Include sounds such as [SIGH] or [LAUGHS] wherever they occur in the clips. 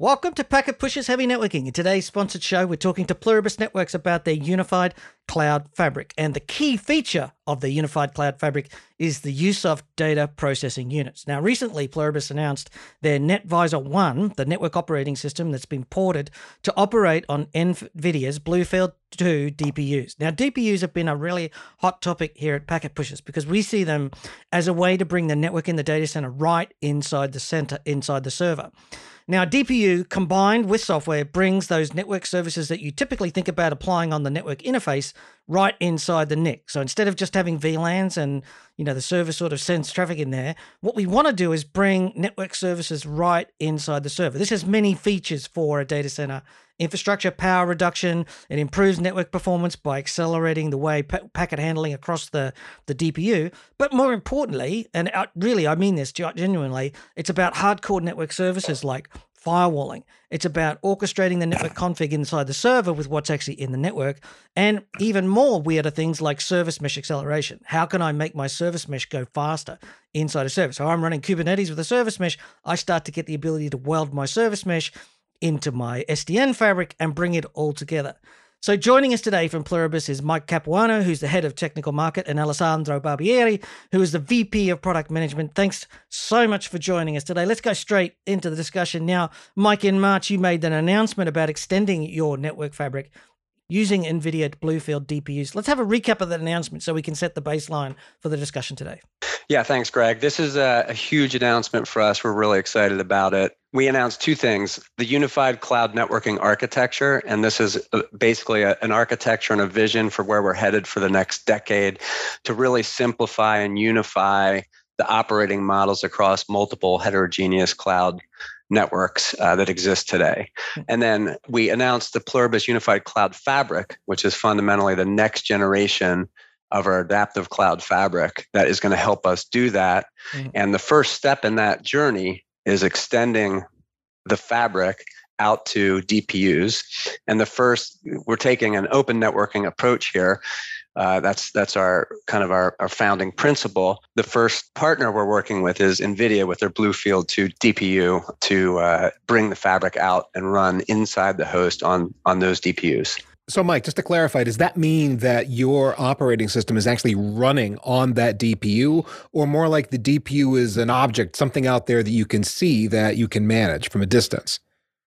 Welcome to Packet Pushers Heavy Networking. In today's sponsored show, we're talking to Pluribus Networks about their unified cloud fabric. And the key feature of the unified cloud fabric is the use of data processing units. Now, recently, Pluribus announced their NetVisor 1, the network operating system that's been ported to operate on NVIDIA's Bluefield 2 DPUs. Now, DPUs have been a really hot topic here at Packet Pushers because we see them as a way to bring the network in the data center right inside the center, inside the server. Now, DPU combined with software brings those network services that you typically think about applying on the network interface right inside the NIC. So instead of just having VLANs and you know the server sort of sends traffic in there, what we want to do is bring network services right inside the server. This has many features for a data center infrastructure power reduction. It improves network performance by accelerating the way pa- packet handling across the, the DPU. But more importantly, and really, I mean this genuinely, it's about hardcore network services like firewalling. It's about orchestrating the network config inside the server with what's actually in the network. And even more weirder things like service mesh acceleration. How can I make my service mesh go faster inside a service? So I'm running Kubernetes with a service mesh. I start to get the ability to weld my service mesh into my SDN fabric and bring it all together. So joining us today from Pluribus is Mike Capuano, who's the head of technical market, and Alessandro Barbieri, who is the VP of product management. Thanks so much for joining us today. Let's go straight into the discussion now. Mike, in March, you made an announcement about extending your network fabric using NVIDIA Bluefield DPUs. Let's have a recap of that announcement so we can set the baseline for the discussion today. Yeah, thanks, Greg. This is a, a, huge announcement for us. We're really excited about it. We announced two things the unified cloud networking architecture, and this is uh, basically a, an architecture and a vision for where we're headed for the next decade to really simplify and unify the operating models across multiple heterogeneous cloud networks uh, that exist today. Hmm. And then we announced the Pluribus Unified Cloud Fabric, which is fundamentally the next generation of our adaptive cloud fabric that is going to help us do that. Mm-hmm. And the first step in that journey is extending the fabric out to DPUs. And the first, we're taking an open networking approach here. Uh, that's that's our kind of our, our founding principle. The first partner we're working with is NVIDIA with their Bluefield 2 DPU to uh, bring the fabric out and run inside the host on on those DPUs. So, Mike, just to clarify, does that mean that your operating system is actually running on that DPU, or more like the DPU is an object, something out there that you can see that you can manage from a distance?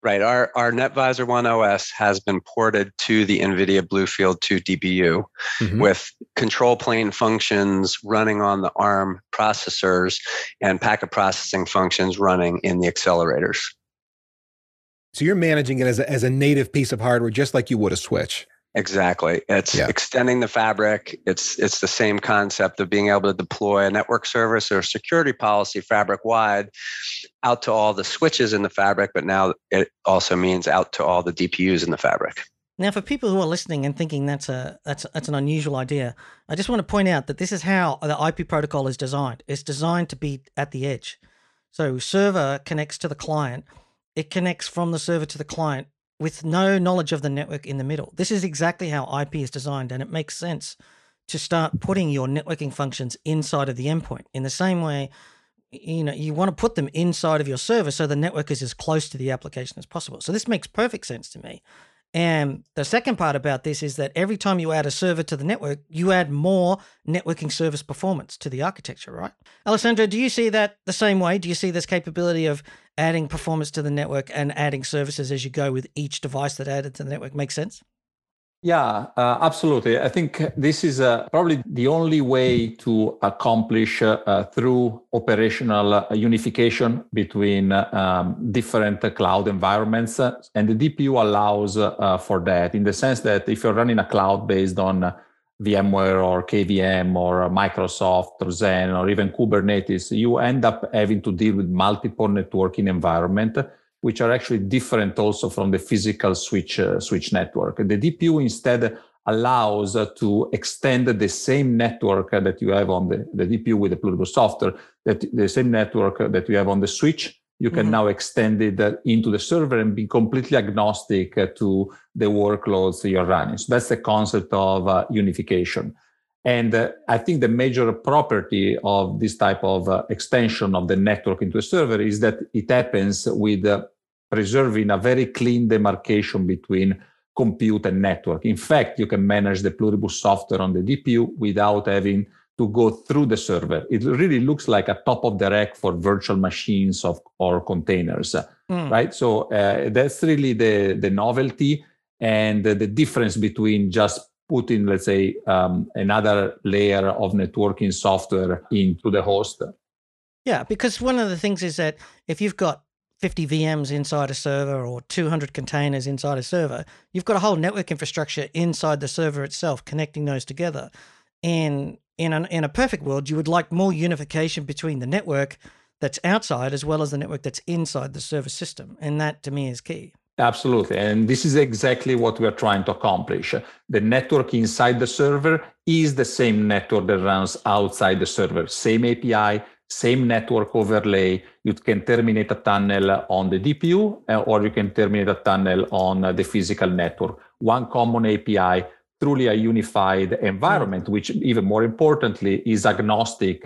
Right. Our, our NetVisor 1 OS has been ported to the NVIDIA Bluefield 2 DPU mm-hmm. with control plane functions running on the ARM processors and packet processing functions running in the accelerators. So you're managing it as a, as a native piece of hardware, just like you would a switch. Exactly. It's yeah. extending the fabric. It's it's the same concept of being able to deploy a network service or security policy fabric wide out to all the switches in the fabric, but now it also means out to all the DPUs in the fabric. Now, for people who are listening and thinking that's a that's that's an unusual idea, I just want to point out that this is how the IP protocol is designed. It's designed to be at the edge. So server connects to the client. It connects from the server to the client with no knowledge of the network in the middle. This is exactly how IP is designed, and it makes sense to start putting your networking functions inside of the endpoint. In the same way, you know, you want to put them inside of your server so the network is as close to the application as possible. So this makes perfect sense to me. And the second part about this is that every time you add a server to the network, you add more networking service performance to the architecture, right? Alessandro, do you see that the same way? Do you see this capability of adding performance to the network and adding services as you go with each device that added to the network make sense? Yeah, uh, absolutely. I think this is uh, probably the only way to accomplish uh, through operational uh, unification between um, different cloud environments. And the DPU allows uh, for that in the sense that if you're running a cloud based on VMware or KVM or Microsoft or Xen or even Kubernetes, you end up having to deal with multiple networking environment which are actually different also from the physical switch uh, switch network. The DPU instead allows to extend the same network that you have on the, the DPU with the Pluribus software, that the same network that you have on the switch, you can mm-hmm. now extend it uh, into the server and be completely agnostic uh, to the workloads you're running. So that's the concept of uh, unification. And uh, I think the major property of this type of uh, extension of the network into a server is that it happens with uh, preserving a very clean demarcation between compute and network. In fact, you can manage the Pluribus software on the DPU without having to go through the server. It really looks like a top of the rack for virtual machines of or containers, mm. right? So uh, that's really the the novelty and the, the, difference between just putting, let's say, um, another layer of networking software into the host. Yeah, because one of the things is that if you've got 50 VMs inside a server or 200 containers inside a server, you've got a whole network infrastructure inside the server itself connecting those together. And in an, in a perfect world, you would like more unification between the network that's outside as well as the network that's inside the server system. And that to me is key. Absolutely. And this is exactly what we are trying to accomplish. The network inside the server is the same network that runs outside the server, same API, same network overlay. You can terminate a tunnel on the DPU uh, or you can terminate a tunnel on the physical network. One common API truly a unified environment, which even more importantly is agnostic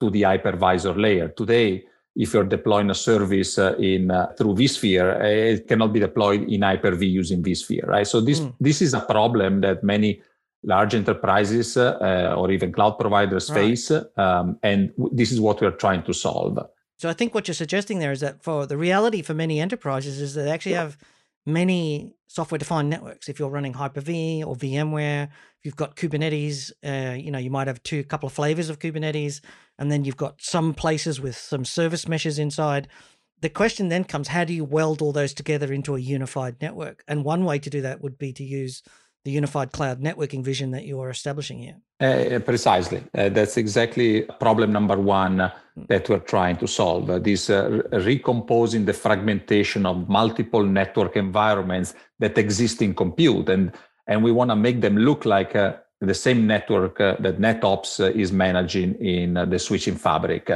to the hypervisor layer. Today, if you're deploying a service uh, in uh, through vSphere, uh, it cannot be deployed in Hyper-V using vSphere, right? So this mm. this is a problem that many large enterprises uh, or even cloud providers right. face, um, and w- this is what we are trying to solve. So I think what you're suggesting there is that for the reality for many enterprises is that they actually have many software defined networks. If you're running Hyper-V or VMware, if you've got Kubernetes, uh, you know, you might have two couple of flavors of Kubernetes, and then you've got some places with some service meshes inside. The question then comes, how do you weld all those together into a unified network? And one way to do that would be to use the unified cloud networking vision that you are establishing here. Uh, precisely. Uh, that's exactly problem number one hmm. that we're trying to solve. Uh, this recomposing the fragmentation of multiple network environments that exist in compute. And, and we want to make them look like the same network that NetOps is managing in the switching fabric.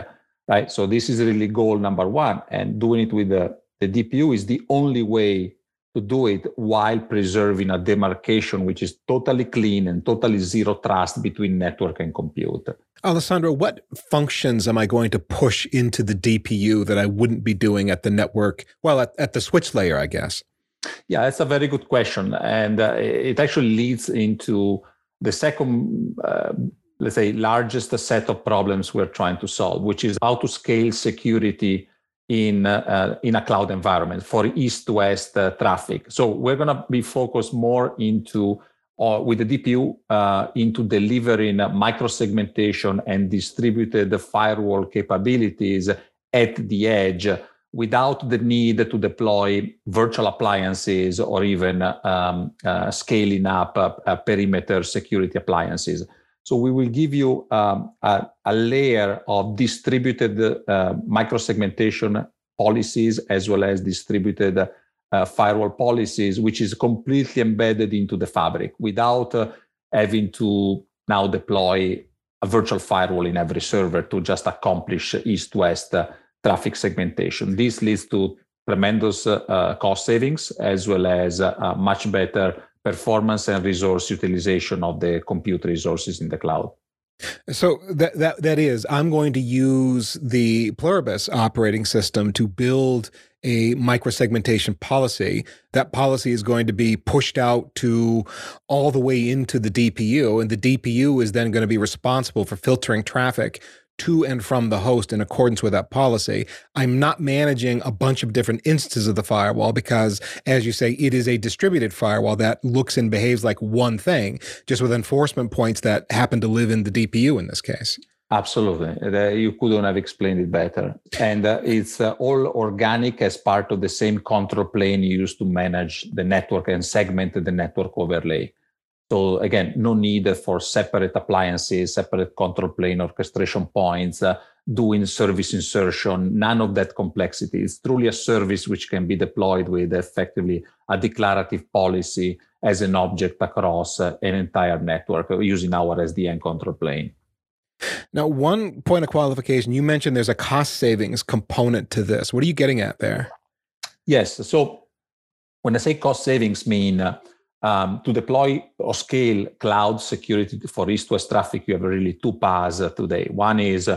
right? So this is really goal number one. And doing it with the, the DPU is the only way to do it while preserving a demarcation which is totally clean and totally zero trust between network and compute. Alessandro, what functions am I going to push into the DPU that I wouldn't be doing at the network? Well, at, at the switch layer, I guess. Yeah, that's a very good question. And uh, it actually leads into the second, uh, let's say, largest set of problems we're trying to solve, which is how to scale security in uh, in a cloud environment for east-west uh, traffic. So we're going to be focused more into uh, with the DPU uh, into delivering micro segmentation and distributed firewall capabilities at the edge without the need to deploy virtual appliances or even um, uh, scaling up uh, perimeter security appliances. So we will give you um, a, a, layer of distributed uh, microsegmentation policies as well as distributed uh, firewall policies, which is completely embedded into the fabric without uh, having to now deploy a virtual firewall in every server to just accomplish east-west uh, traffic segmentation. This leads to tremendous uh, cost savings as well as uh, much better performance and resource utilization of the compute resources in the cloud. So that that that is, I'm going to use the Pluribus operating system to build a microsegmentation policy. That policy is going to be pushed out to all the way into the DPU, and the DPU is then going to be responsible for filtering traffic to and from the host in accordance with that policy. I'm not managing a bunch of different instances of the firewall because, as you say, it is a distributed firewall that looks and behaves like one thing, just with enforcement points that happen to live in the DPU in this case. Absolutely. You couldn't have explained it better. And uh, it's uh, all organic as part of the same control plane used to manage the network and segment the network overlay. So again, no need for separate appliances, separate control plane orchestration points, uh, doing service insertion, none of that complexity. It's truly a service which can be deployed with effectively a declarative policy as an object across uh, an entire network using our SDN control plane. Now, one point of qualification, you mentioned there's a cost savings component to this. What are you getting at there? Yes. So when I say cost savings mean uh, um, to deploy or scale cloud security for east-west traffic, you have really two paths today. One is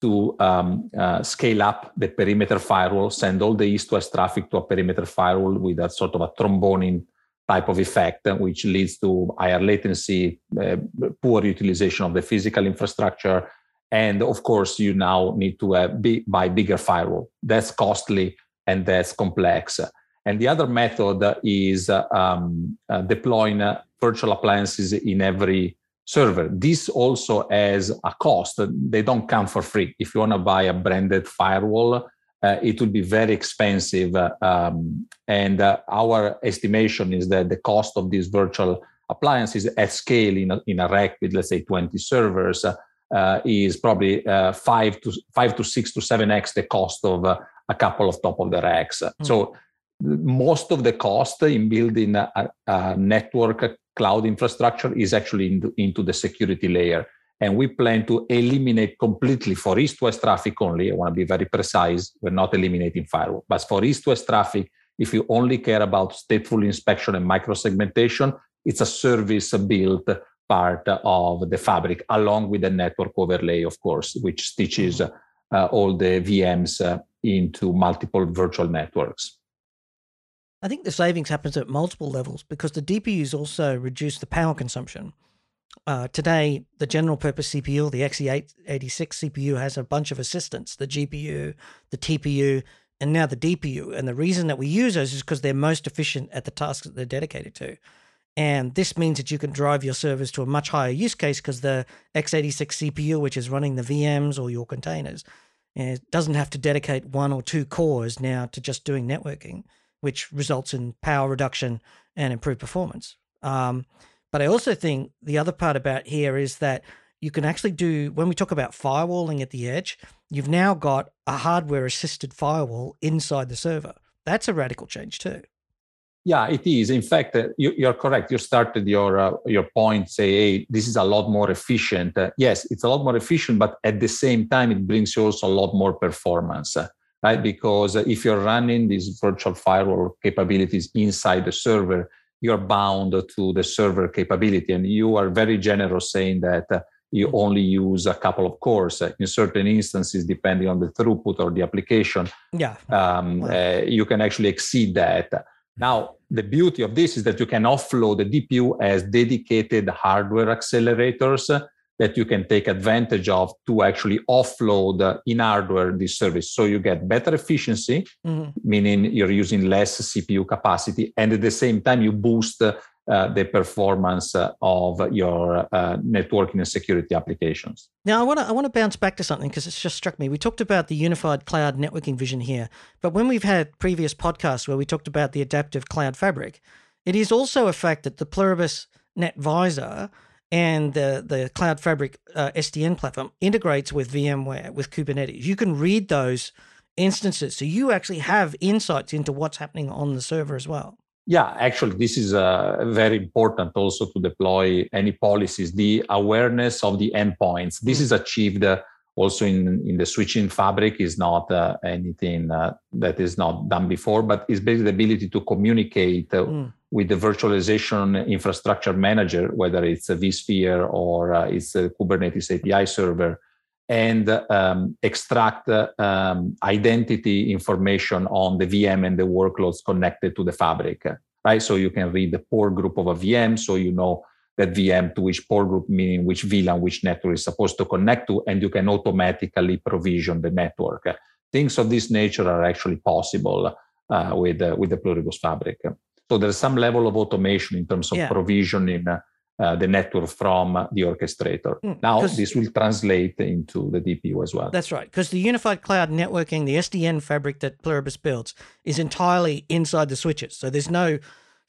to um, uh, scale up the perimeter firewall, send all the east-west traffic to a perimeter firewall with a sort of a tromboning type of effect, which leads to higher latency, uh, poor utilization of the physical infrastructure, and of course, you now need to uh, be, buy bigger firewall. That's costly and that's complex. And the other method is uh, um, uh, deploying uh, virtual appliances in every server. This also has a cost. They don't come for free. If you want to buy a branded firewall, uh, it will be very expensive. Um, and uh, our estimation is that the cost of these virtual appliances at scale in a, in a rack with, let's say, 20 servers uh, is probably uh, five to five to six to seven x the cost of uh, a couple of top of the racks. Mm. So most of the cost in building a, a network cloud infrastructure is actually into, into the security layer. And we plan to eliminate completely for east west traffic only. I want to be very precise. We're not eliminating firewall, but for east west traffic, if you only care about stateful inspection and microsegmentation, it's a service built part of the fabric, along with the network overlay, of course, which stitches uh, all the VMs uh, into multiple virtual networks. I think the savings happens at multiple levels because the DPUs also reduce the power consumption. Uh, today, the general purpose CPU, the x86 CPU, has a bunch of assistants the GPU, the TPU, and now the DPU. And the reason that we use those is because they're most efficient at the tasks that they're dedicated to. And this means that you can drive your servers to a much higher use case because the x86 CPU, which is running the VMs or your containers, doesn't have to dedicate one or two cores now to just doing networking which results in power reduction and improved performance. Um, but I also think the other part about here is that you can actually do, when we talk about firewalling at the edge, you've now got a hardware assisted firewall inside the server. That's a radical change too. Yeah, it is. In fact, uh, you, are correct. You started your uh, your point, say, hey, this is a lot more efficient. Uh, yes, it's a lot more efficient, but at the same time, it brings you also a lot more performance right? Because if you're running these virtual firewall capabilities inside the server, you're bound to the server capability. And you are very generous saying that uh, you only use a couple of cores. In certain instances, depending on the throughput or the application, yeah. Um, uh, you can actually exceed that. Now, the beauty of this is that you can offload the DPU as dedicated hardware accelerators that you can take advantage of to actually offload uh, in hardware this service. So you get better efficiency, mm-hmm. meaning you're using less CPU capacity, and at the same time you boost uh, the performance uh, of your uh, networking and security applications. Now, I want to I want to bounce back to something because it's just struck me. We talked about the unified cloud networking vision here, but when we've had previous podcasts where we talked about the adaptive cloud fabric, it is also a fact that the Pluribus NetVisor and the the Cloud Fabric uh, SDN platform integrates with VMware with Kubernetes. You can read those instances, so you actually have insights into what's happening on the server as well. Yeah, actually, this is uh, very important also to deploy any policies. The awareness of the endpoints. This is achieved uh, also in, in the switching fabric is not uh, anything uh, that is not done before, but it's basically the ability to communicate uh, mm with the virtualization infrastructure manager, whether it's a vSphere or uh, it's a Kubernetes API server, and um, extract um, identity information on the VM and the workloads connected to the fabric. Right, so you can read the port group of a VM, so you know that VM to which port group, meaning which VLAN, which network is supposed to connect to, and you can automatically provision the network. Things of this nature are actually possible uh, with uh, with the Pluribus Fabric. So there's some level of automation in terms of yeah. provisioning uh, the network from the orchestrator. Mm, now, this will translate into the DPU as well. That's right, because the unified cloud networking, the SDN fabric that Pluribus builds, is entirely inside the switches. So there's no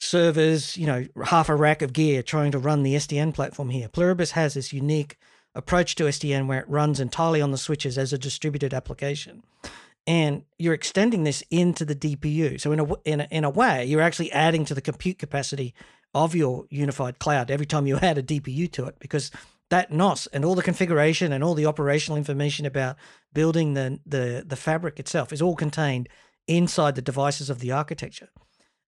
servers, you know, half a rack of gear trying to run the SDN platform here. Pluribus has this unique approach to SDN where it runs entirely on the switches as a distributed application and you're extending this into the DPU. So in a, in a in a way, you're actually adding to the compute capacity of your unified cloud every time you add a DPU to it, because that NOS and all the configuration and all the operational information about building the the the fabric itself is all contained inside the devices of the architecture.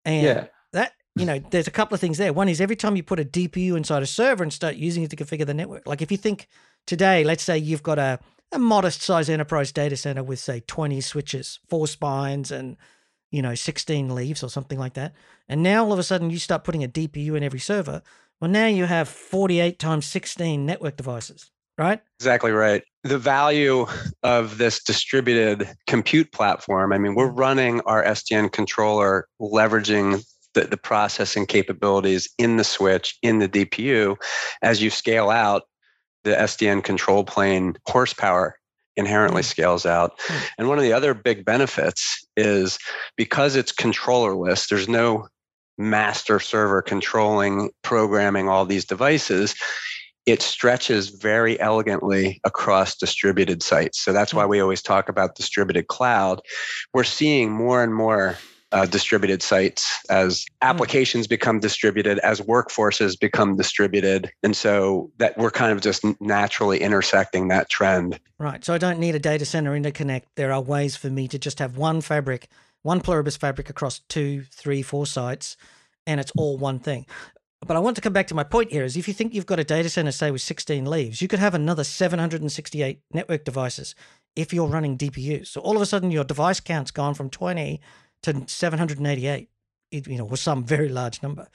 And yeah. that you know, there's a couple of things there. One is every time you put a DPU inside a server and start using it to configure the network. Like if you think today, let's say you've got a a modest size enterprise data center with say 20 switches, four spines and you know 16 leaves or something like that. And now all of a sudden you start putting a DPU in every server. Well, now you have 48 times 16 network devices, right? Exactly right. The value of this distributed compute platform, I mean, we're running our SDN controller leveraging the, the processing capabilities in the switch, in the DPU. As you scale out, the SDN control plane horsepower inherently mm. scales out. Mm. And one of the other big benefits is because it's controllerless, there's no master server controlling, programming all these devices. It stretches very elegantly across distributed sites. So that's why mm. we always talk about distributed cloud. We're seeing more and more uh, distributed sites as hmm. applications become distributed as workforces become distributed. And so that we're kind of just naturally intersecting that trend. Right. So i don't need a data center interconnect. There are ways for me to just have one fabric one pluribus fabric across two three four sites and it's all one thing. But I want to come back to my point here is if you think you've got a data center, say, with 16 leaves, you could have another 768 network devices if you're running DPUs. So all of a sudden, your device count's gone from 20 to 788, you know, was some very large number.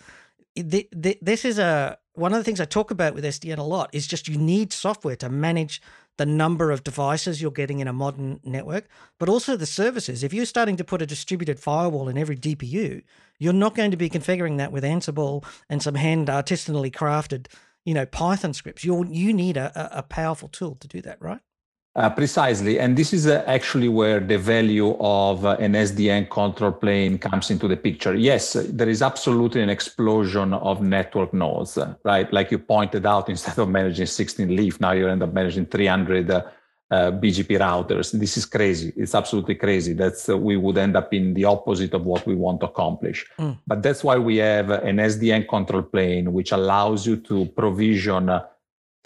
This is a one of the things I talk about with SDN a lot is just you need software to manage the number of devices you're getting in a modern network, but also the services. If you're starting to put a distributed firewall in every DPU, you're not going to be configuring that with Ansible and some hand artisanally crafted, you know, Python scripts. You you need a, a powerful tool to do that, right? Uh, precisely. And this is uh, actually where the value of uh, an SDN control plane comes into the picture. Yes, there is absolutely an explosion of network nodes, uh, right? Like you pointed out, [LAUGHS] instead of managing 16 leaf, now you end up managing 300 uh, BGP routers. This is crazy. It's absolutely crazy. That's we would end up in the opposite of what we want to accomplish. Mm. But that's why we have an SDN control plane, which allows you to provision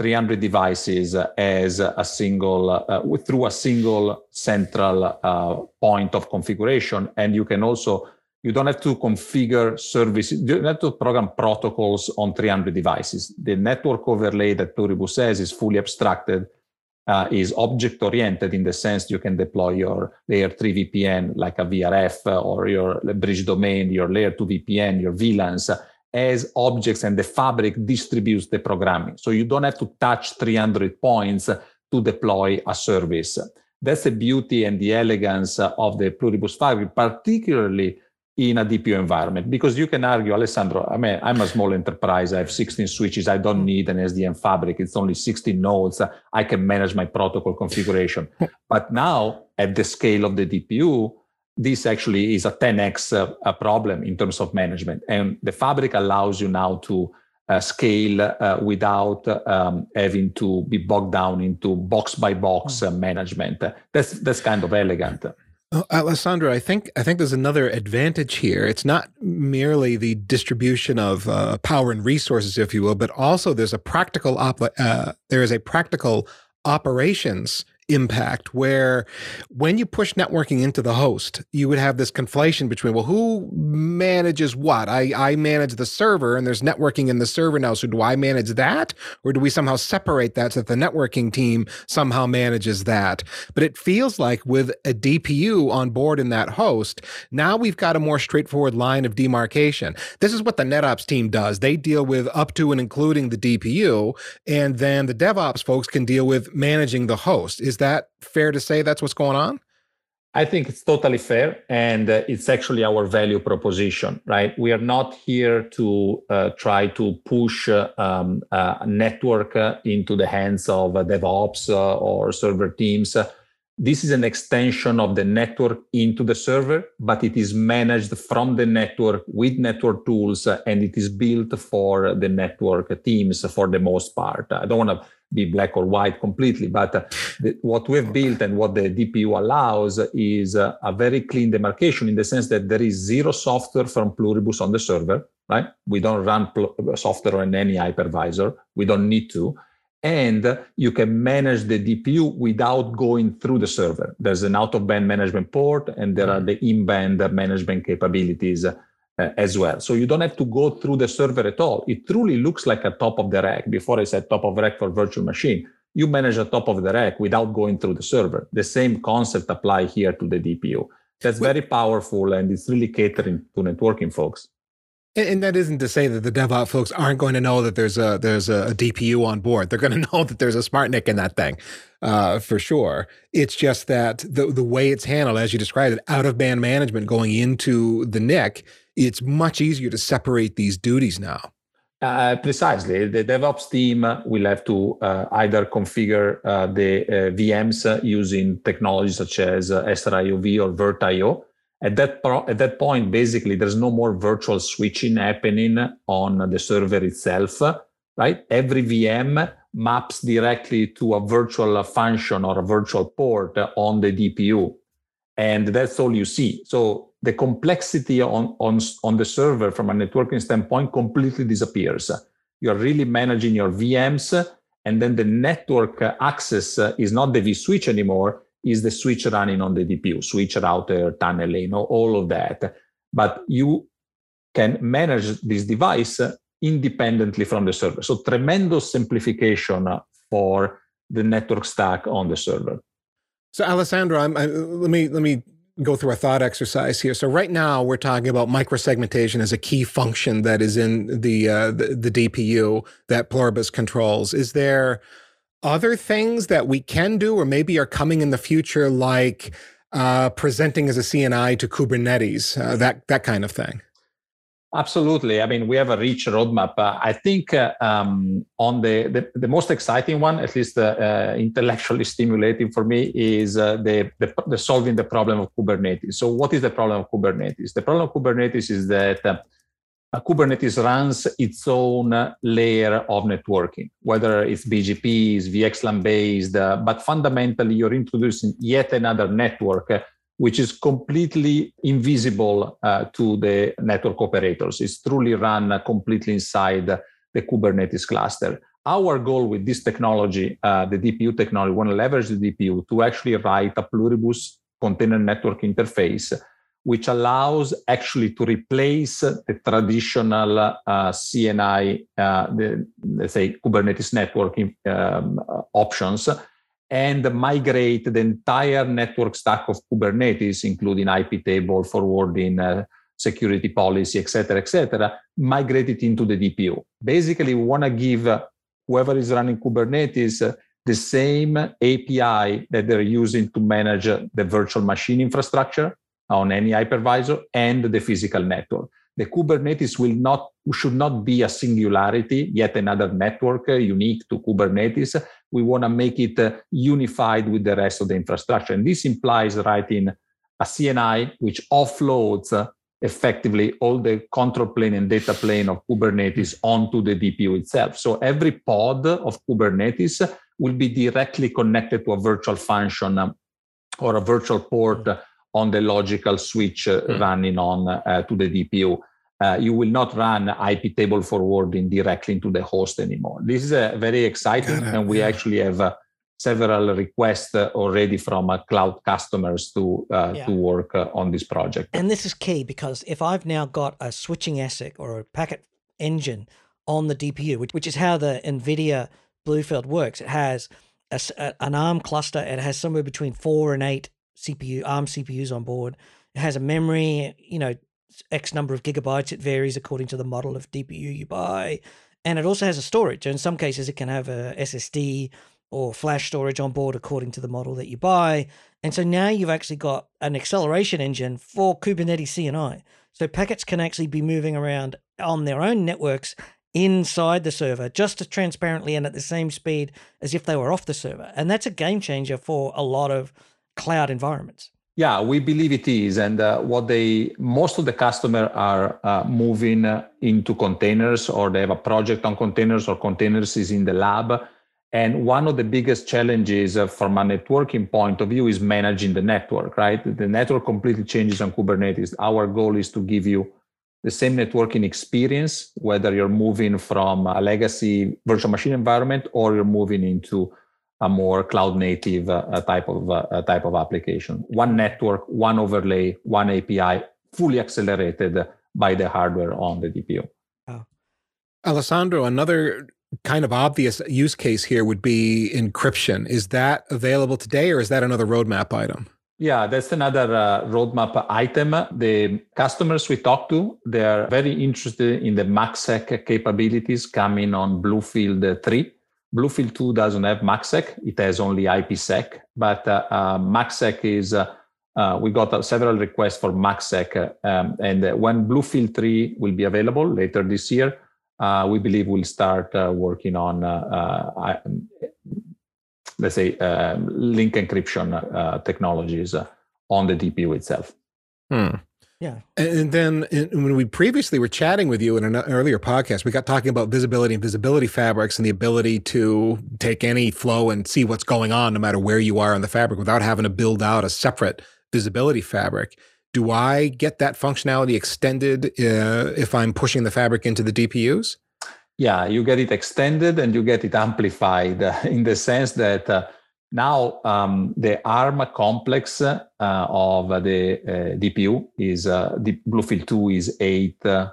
300 devices as a single uh, through a single central uh, point of configuration. And you can also you don't have to configure services you don't have to program protocols on 300 devices. The network overlay that pluribus has is fully abstracted uh, is object oriented in the sense you can deploy your layer 3 vpn like a vrf or your bridge domain your layer 2 vpn your vlans as objects and the fabric distributes the programming. So you don't have to touch 300 points to deploy a service. That's the beauty and the elegance of the Pluribus fabric, particularly in a DPU environment, because you can argue, Alessandro, I mean, I'm a small enterprise. I have 16 switches. I don't mm. need an SDN fabric. It's only 16 nodes. I can manage my protocol configuration. [LAUGHS] but now at the scale of the DPU, this actually is a 10x uh, problem in terms of management. And the fabric allows you now to uh, scale uh, without um, having to be bogged down into box by box hmm. management. That's that's kind of elegant. Oh, Alessandro, I think I think there's another advantage here. It's not merely the distribution of uh, power and resources, if you will, but also there's a practical op- uh, there is a practical operations impact where when you push networking into the host, you would have this conflation between, well, who manages what? I, I manage the server and there's networking in the server now. So do I manage that? Or do we somehow separate that so that the networking team somehow manages that? But it feels like with a DPU on board in that host, now we've got a more straightforward line of demarcation. This is what the NetOps team does. They deal with up to and including the DPU, and then the DevOps folks can deal with managing the host. Is that fair to say that's what's going on? I think it's totally fair. And uh, it's actually our value proposition, right? We are not here to uh, try to push uh, um, a network uh, into the hands of DevOps uh, or server teams. This is an extension of the network into the server, but it is managed from the network with network tools uh, and it is built for the network teams for the most part. I don't want to be black or white completely. But uh, the, what we've built and what the DPU allows is uh, a very clean demarcation in the sense that there is zero software from Pluribus on the server, right? We don't run pl- software on any hypervisor. We don't need to. And you can manage the DPU without going through the server. There's an out of band management port, and there are mm-hmm. the in band management capabilities uh, as well. So you don't have to go through the server at all. It truly looks like a top of the rack. Before I said top of rack for virtual machine, you manage a top of the rack without going through the server. The same concept apply here to the DPU. That's very powerful and it's really catering to networking folks. And, that isn't to say that the DevOps folks aren't going to know that there's a there's a, DPU on board. They're going [LAUGHS] to know that there's a SmartNIC in that thing, uh, for sure. It's just that the the way it's handled, as you described it, out of band management going into the NIC, it's much easier to separate these duties now. Uh, precisely. The DevOps team will have to uh, either configure uh, the uh, VMs using technologies such as uh, SRIOV or VirtIO. At that, pro- at that point, basically, there's no more virtual switching happening on the server itself, right? Every VM maps directly to a virtual function or a virtual port on the DPU. And that's all you see. So the complexity on, on, on the server from a networking standpoint completely disappears. You're really managing your VMs, and then the network access is not the vSwitch anymore, is the switch running on the DPU, switch router, tunnel know, all of that. But you can manage this device independently from the server. So tremendous simplification for the network stack on the server. So Alessandro, I'm, I, let me let me go through a thought exercise here. So right now we're talking about microsegmentation as a key function that is in the uh, the, the DPU that Pluribus controls. Is there other things that we can do, or maybe are coming in the future, like uh, presenting as a CNI to Kubernetes, uh, that that kind of thing? Absolutely. I mean, we have a rich roadmap. Uh, I think uh, um, on the, the, the most exciting one, at least uh, uh intellectually [LAUGHS] stimulating for me, is uh, the, the, the solving the problem of Kubernetes. So, what is the problem of Kubernetes? The problem of Kubernetes is that uh, Kubernetes runs its own layer of networking, whether it's BGP, is VXLAN based, but fundamentally you're introducing yet another network which is completely invisible uh, to the network operators. It's truly run uh, completely inside the Kubernetes cluster. Our goal with this technology, uh, the DPU technology, we want to leverage the DPU to actually write a pluribus container network interface, which allows actually to replace the traditional uh, CNI, uh, the, let's say Kubernetes networking um, options and migrate the entire network stack of Kubernetes, including IP table, forwarding, uh, security policy, et cetera, et cetera, migrate it into the DPU. Basically, we want to give uh, whoever is running Kubernetes uh, the same API that they're using to manage uh, the virtual machine infrastructure on any hypervisor and the physical network the Kubernetes will not should not be a singularity, yet another network uh, unique to Kubernetes. We want to make it uh, unified with the rest of the infrastructure. And this implies writing a CNI which offloads uh, effectively all the control plane and data plane of Kubernetes onto the DPU itself. So every pod of Kubernetes will be directly connected to a virtual function um, or a virtual port on the logical switch mm. running on uh, to the DPU. Uh, you will not run IP table forwarding directly into the host anymore. This is uh, very exciting, and we yeah. actually have uh, several requests uh, already from uh, cloud customers to yeah. to work on this project. And this is key because if I've now got a switching ASIC or a packet engine on the DPU, which, which is how the NVIDIA Bluefield works, it has a, an ARM cluster. It has somewhere between four and eight CPU, ARM CPUs on board. It has a memory, you know, X number of gigabytes. It varies according to the model of DPU you buy. And it also has a storage. In some cases, it can have a SSD or flash storage on board according to the model that you buy. And so now you've actually got an acceleration engine for Kubernetes CNI. So packets can actually be moving around on their own networks inside the server just as transparently and at the same speed as if they were off the server. And that's a game changer for a lot of cloud environments. Yeah, we believe it is, and uh, what they most of the customer are uh, moving into containers, or they have a project on containers, or containers is in the lab. And one of the biggest challenges uh, from a networking point of view is managing the network. Right, the network completely changes on Kubernetes. Our goal is to give you the same networking experience, whether you're moving from a legacy virtual machine environment or you're moving into a more cloud native uh, type of uh, type of application. One network, one overlay, one API, fully accelerated by the hardware on the DPU. Alessandro, another kind of obvious use case here would be encryption. Is that available today, or is that another roadmap item? Yeah, that's another uh, roadmap item. The customers we talk to, they are very interested in the MACsec capabilities coming on Bluefield 3. Bluefield 2 doesn't have MACsec; it has only IPsec. But uh, uh, MACsec is uh, uh, we got uh, several requests for MACsec, um, and when Bluefield 3 will be available later this year, we believe we'll start working on let's say, uh, link encryption uh, technologies uh, on the DPU itself. Hmm. Yeah. And then in, when we previously were chatting with you in an earlier podcast, we got talking about visibility and visibility fabrics and the ability to take any flow and see what's going on no matter where you are on the fabric without having to build out a separate visibility fabric. Do I get that functionality extended uh, if I'm pushing the fabric into the DPUs? yeah, you get it extended and you get it amplified in the sense that uh, now um, the ARM complex uh, of the uh, DPU is uh, Bluefield 2 is eight uh,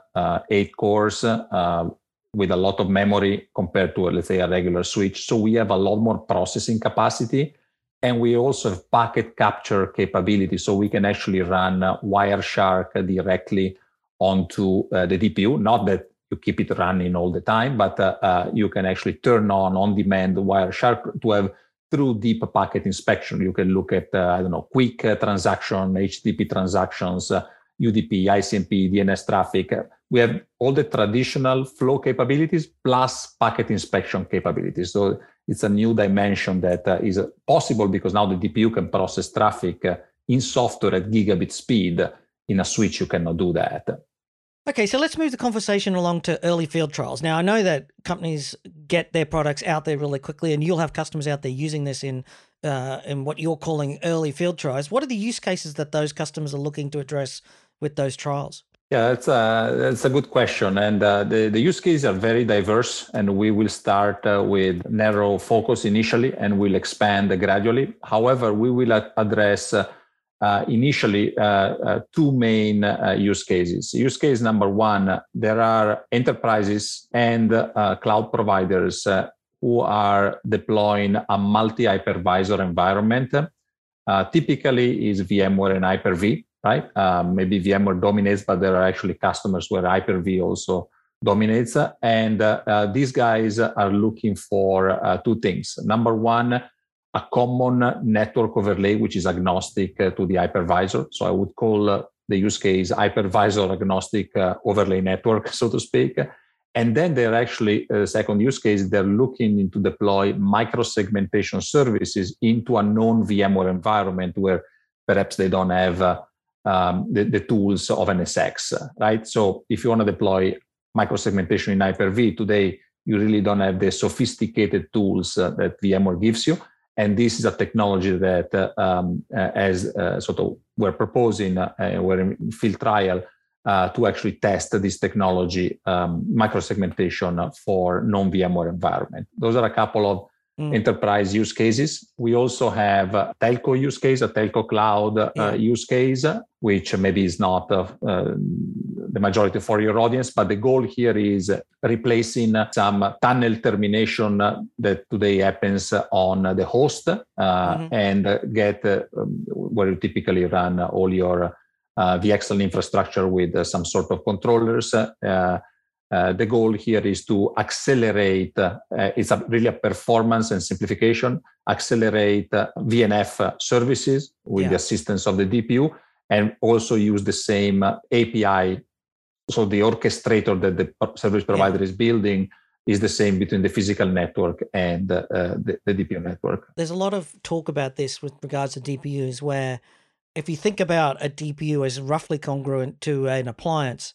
eight cores uh, with a lot of memory compared to let's say a regular switch. So we have a lot more processing capacity. And we also have packet capture capability, so we can actually run Wireshark directly onto the DPU. Not that you keep it running all the time, but uh, uh, you can actually turn on on-demand Wireshark to have through deep packet inspection. You can look at, uh, I don't know, QUIC uh, transaction, HTTP transactions, UDP, ICMP, DNS traffic. We have all the traditional flow capabilities plus packet inspection capabilities. So it's a new dimension that uh, is possible because now the DPU can process traffic uh, in software at gigabit speed. In a switch, you cannot do that. Okay, so let's move the conversation along to early field trials. Now, I know that companies get their products out there really quickly, and you'll have customers out there using this in uh, in what you're calling early field trials. What are the use cases that those customers are looking to address with those trials? Yeah, that's a that's a good question, and uh, the the use cases are very diverse. And we will start uh, with narrow focus initially, and we'll expand gradually. However, we will address uh, initially uh, uh, two main uh, use cases. Use case number one, there are enterprises and uh, cloud providers uh, who are deploying a multi-hypervisor environment. typically is VMware and Hyper-V, right? maybe VMware dominates, but there are actually customers where Hyper-V also dominates. And these guys are looking for two things. Number one, a common network overlay, which is agnostic uh, to the hypervisor. So I would call uh, the use case hypervisor agnostic uh, overlay network, [LAUGHS] so to speak. And then they're actually, a second use case, they're looking to deploy micro-segmentation services into a known VMware environment where perhaps they don't have uh, um, the, the, tools of NSX, right? So if you want to deploy micro-segmentation in Hyper-V today, you really don't have the sophisticated tools uh, that VMware gives you. And this is a technology that, uh, um, uh, as uh, sort of we're proposing, uh, we're in field trial uh, to actually test this technology, um, microsegmentation for non-VMware environment. Those are a couple of mm. enterprise use cases. We also have a telco use case, a telco cloud uh, use case, which maybe is not uh, the majority for your audience, but the goal here is replacing some tunnel termination that today happens on the host uh, mm-hmm. and get uh, where you typically run all your uh, VXLAN infrastructure with uh, some sort of controllers. Uh, uh, the goal here is to accelerate, uh, it's a, really a performance and simplification, accelerate uh, VNF services with yeah. the assistance of the DPU, and also use the same API. So the orchestrator that the service provider yeah. is building is the same between the physical network and uh, the, the DPU network. There's a lot of talk about this with regards to DPUs, where if you think about a DPU as roughly congruent to an appliance,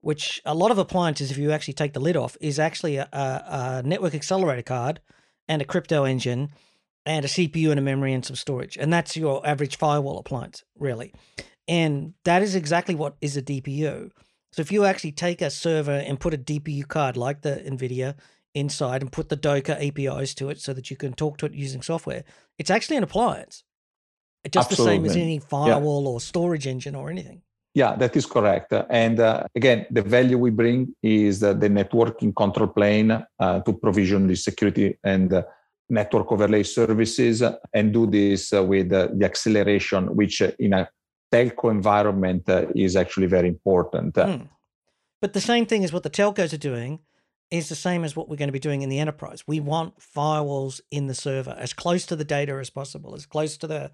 which a lot of appliances, if you actually take the lid off, is actually a, a, network accelerator card and a crypto engine and a CPU and a memory and some storage. And that's your average firewall appliance, really. And that is exactly what is a DPU. So if you actually take a server and put a DPU card like the NVIDIA inside and put the Docker APIs to it so that you can talk to it using software, it's actually an appliance. Just Absolutely. the same as any firewall yeah. or storage engine or anything. Yeah, that is correct. And uh, again, the value we bring is uh, the networking control plane uh, to provision the security and uh, network overlay services and do this uh, with uh, the acceleration, which in a telco environment is actually very important. Mm. But the same thing as what the telcos are doing is the same as what we're going to be doing in the enterprise. We want firewalls in the server as close to the data as possible, as close to the,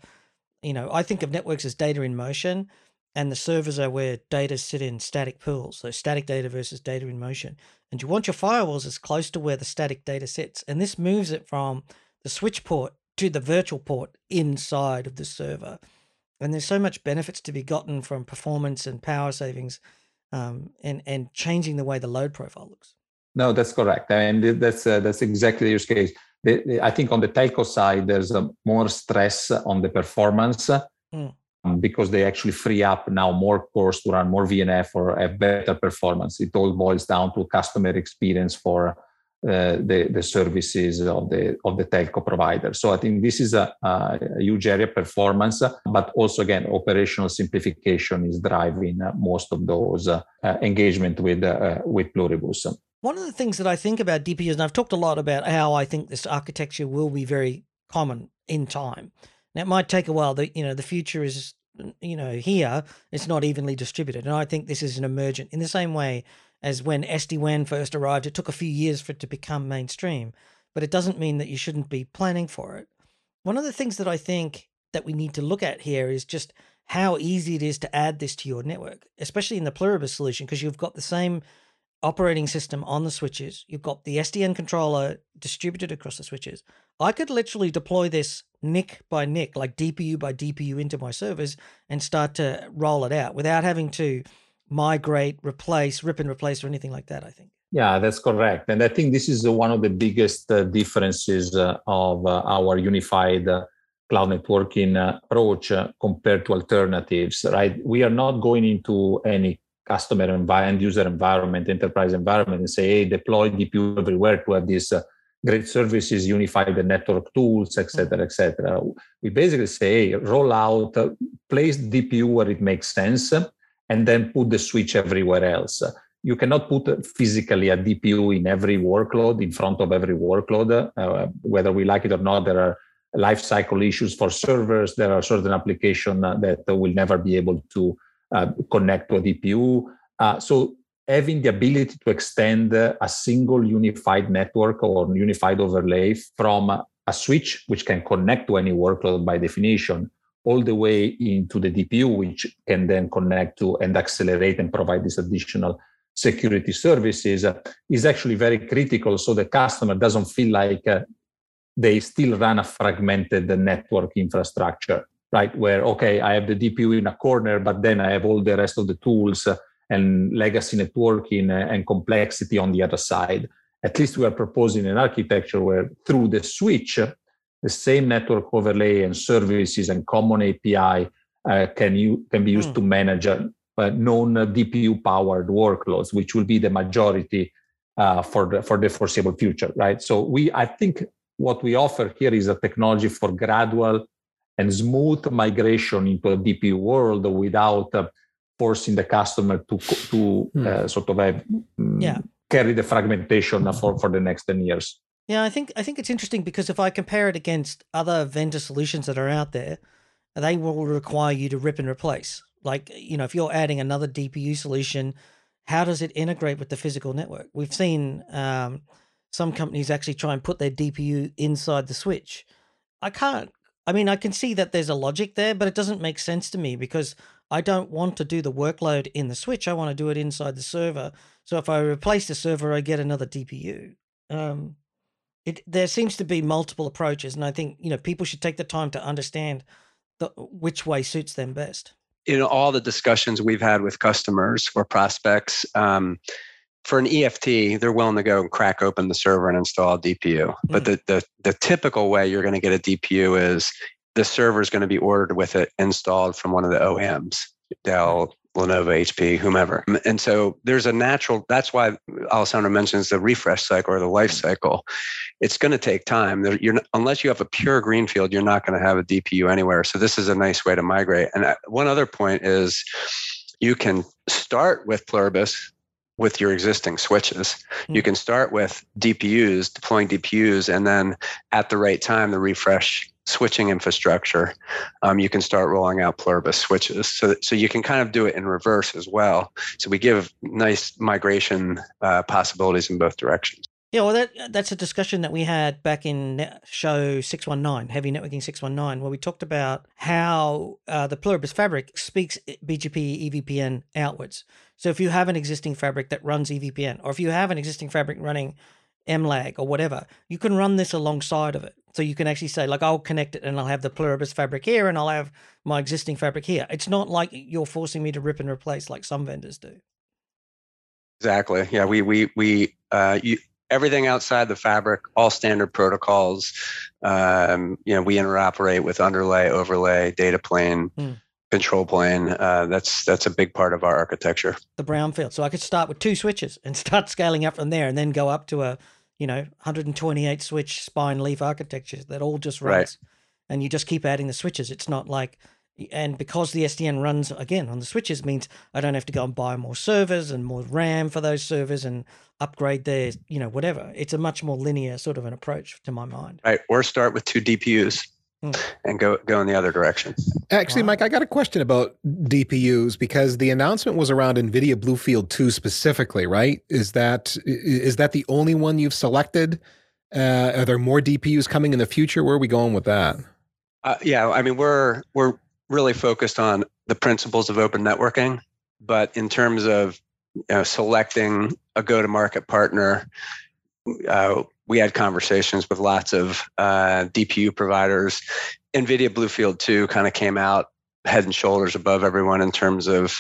you know, I think of networks as data in motion and the servers are where data sit in static pools. So static data versus data in motion. And you want your firewalls as close to where the static data sits. And this moves it from the switch port to the virtual port inside of the server. And there's so much benefits to be gotten from performance and power savings um, and, and changing the way the load profile looks. No, that's correct, and that's uh, that's exactly your case. The, the, I think on the telco side, there's uh, more stress on the performance mm. Because they actually free up now more cores to run more VNF or have better performance. It all boils down to customer experience for uh, the, the services of the of the telco provider. So I think this is a, a huge area performance, but also again operational simplification is driving most of those uh, engagement with uh, with Pluribus. One of the things that I think about DPUs, and I've talked a lot about how I think this architecture will be very common in time. Now it might take a while. The you know the future is you know here it's not evenly distributed, and I think this is an emergent in the same way as when SD WAN first arrived. It took a few years for it to become mainstream, but it doesn't mean that you shouldn't be planning for it. One of the things that I think that we need to look at here is just how easy it is to add this to your network, especially in the Pluribus solution, because you've got the same operating system on the switches. You've got the SDN controller distributed across the switches. I could literally deploy this NIC by NIC, like DPU by DPU into my servers and start to roll it out without having to migrate, replace, rip and replace, or anything like that, I think. Yeah, that's correct. And I think this is one of the biggest uh, differences uh, of uh, our unified cloud networking approach compared to alternatives, right? We are not going into any customer environment, user environment, enterprise environment, and say, hey, deploy DPU everywhere to have these uh, great services, unify the network tools, etc., etc. We basically say, hey, roll out, uh, place DPU where it makes sense, and then put the switch everywhere else. You cannot put physically a DPU in every workload, in front of every workload. Uh, whether we like it or not, there are life cycle issues for servers. There are certain applications that will never be able to uh, connect to a DPU. Uh, so having the ability to extend a single unified network or unified overlay from a switch, which can connect to any workload by definition, all the way into the DPU, which can then connect to and accelerate and provide these additional security services, uh, is actually very critical. So the customer doesn't feel like uh, they still run a fragmented network infrastructure right? Where, okay, I have the DPU in a corner, but then I have all the rest of the tools and legacy networking and complexity on the other side. At least we are proposing an architecture where through the switch, the same network overlay and services and common API uh, can, you, can be used mm. to manage uh, known DPU powered workloads, which will be the majority uh, for, the, for the foreseeable future, right? So we, I think what we offer here is a technology for gradual and smooth migration into a DPU world without uh, forcing the customer to to hmm. uh, sort of have, um, yeah. carry the fragmentation for, for the next 10 years. Yeah, I think I think it's interesting because if I compare it against other vendor solutions that are out there, they will require you to rip and replace. Like, you know, if you're adding another DPU solution, how does it integrate with the physical network? We've seen um, some companies actually try and put their DPU inside the switch. I can't I mean, I can see that there's a logic there, but it doesn't make sense to me because I don't want to do the workload in the switch. I want to do it inside the server. So if I replace the server, I get another DPU. Um, it there seems to be multiple approaches, and I think you know people should take the time to understand the, which way suits them best. In all the discussions we've had with customers or prospects, um, for an EFT, they're willing to go and crack open the server and install a DPU. Mm. But the, the the typical way you're going to get a DPU is the server is going to be ordered with it installed from one of the OEMs, Dell, Lenovo, HP, whomever. And so there's a natural. That's why Alessandro mentions the refresh cycle or the life cycle. It's going to take time. You're unless you have a pure greenfield, you're not going to have a DPU anywhere. So this is a nice way to migrate. And uh, one other point is you can start with Pluribus with your existing switches. You can start with DPUs, deploying DPUs, and then at the right time, the refresh switching infrastructure, um, you can start rolling out Pluribus switches. So, so you can kind of do it in reverse as well. So we give nice migration uh, possibilities in both directions. Yeah, well, that that's a discussion that we had back in show 619, Heavy Networking 619, where we talked about how uh, the Pluribus fabric speaks BGP EVPN outwards. So if you have an existing fabric that runs EVPN, or if you have an existing fabric running MLAG or whatever, you can run this alongside of it. So you can actually say, like, I'll connect it and I'll have the Pluribus fabric here and I'll have my existing fabric here. It's not like you're forcing me to rip and replace like some vendors do. Exactly. Yeah, we we we uh, you, everything outside the fabric, all standard protocols. Um, you know, we interoperate with underlay, overlay, data plane. Hmm control plane. Uh, that's that's a big part of our architecture. The brownfield. So I could start with two switches and [LAUGHS] start scaling up from there, and then go up to a you know 128 switch spine leaf architecture that all just runs, right. and you just keep adding the switches. It's not like and because the SDN runs again on the switches means I don't have to go and buy more servers and more RAM for those servers and upgrade their, you know, whatever. It's a much more linear sort of an approach to my mind. Right. Or start with two DPUs hmm. and go go in the other direction. Actually, wow. Mike, I got a question about DPUs because the announcement was around NVIDIA Bluefield 2 specifically, right? Is that is that the only one you've selected? Uh, are there more DPUs coming in the future? Where are we going with that? Uh, yeah, I mean we're we're really focused on the principles of open networking, but in terms of you know, selecting a go-to-market partner, uh, we had conversations with lots of uh, DPU providers. NVIDIA Bluefield 2 kind of came out head and shoulders above everyone in terms of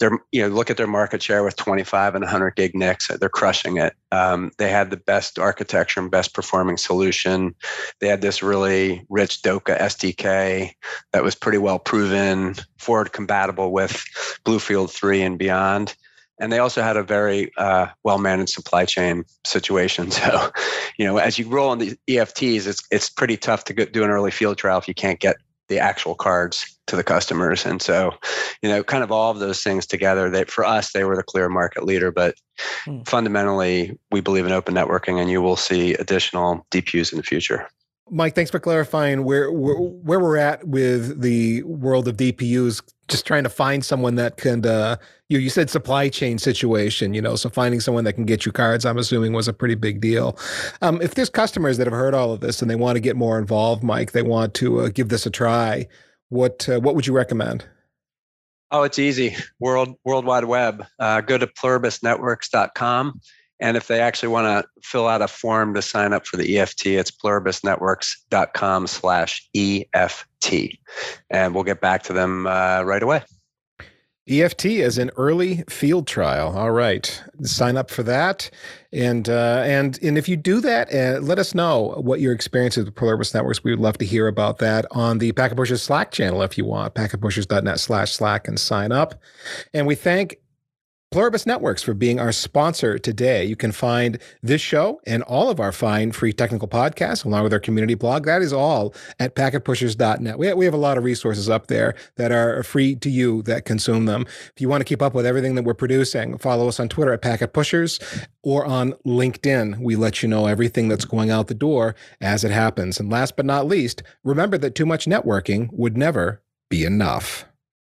their you know look at their market share with 25 and 100 gig NICs they're crushing it. Um, they had the best architecture and best performing solution. They had this really rich DOCA sdk that was pretty well proven forward compatible with bluefield 3 and beyond. And they also had a very uh, well managed supply chain situation. [LAUGHS] So, you know, as you roll on the EFTs, it's it's pretty tough to go, do an early field trial if you can't get the actual cards to the customers. And so, you know, kind of all of those things together, that for us, they were the clear market leader. But hmm. fundamentally, we believe in open networking, and you will see additional DPUs in the future. Mike, thanks for clarifying where, where, where we're at with the world of DPUs. Just trying to find someone that can. Uh, you you said supply chain situation, you know, so finding someone that can get you cards, I'm assuming, was a pretty big deal. Um, if there's customers that have heard all of this and they want to get more involved, Mike, they want to uh, give this a try. What uh, what would you recommend? Oh, it's easy. World World Wide Web. Uh, go to pluribusnetworks.com and if they actually want to fill out a form to sign up for the EFT, it's pluribusnetworks.com slash EFT. And we'll get back to them uh, right away. EFT is an early field trial. All right, sign up for that, and uh, and and if you do that, uh, let us know what your experience is with Pluribus Networks. We would love to hear about that on the Packet Pushers Slack channel if you want. Packetpushers.net slash Slack and sign up. And we thank Pluribus Networks for being our sponsor today. You can find this show and all of our fine free technical podcasts along with our community blog. That is all at packetpushers.net. We, we have a lot of resources up there that are free to you that consume them. If you want to keep up with everything that we're producing, follow us on Twitter at Packet Pushers or on LinkedIn. We let you know everything that's going out the door as it happens. And last but not least, remember that too much networking would never be enough.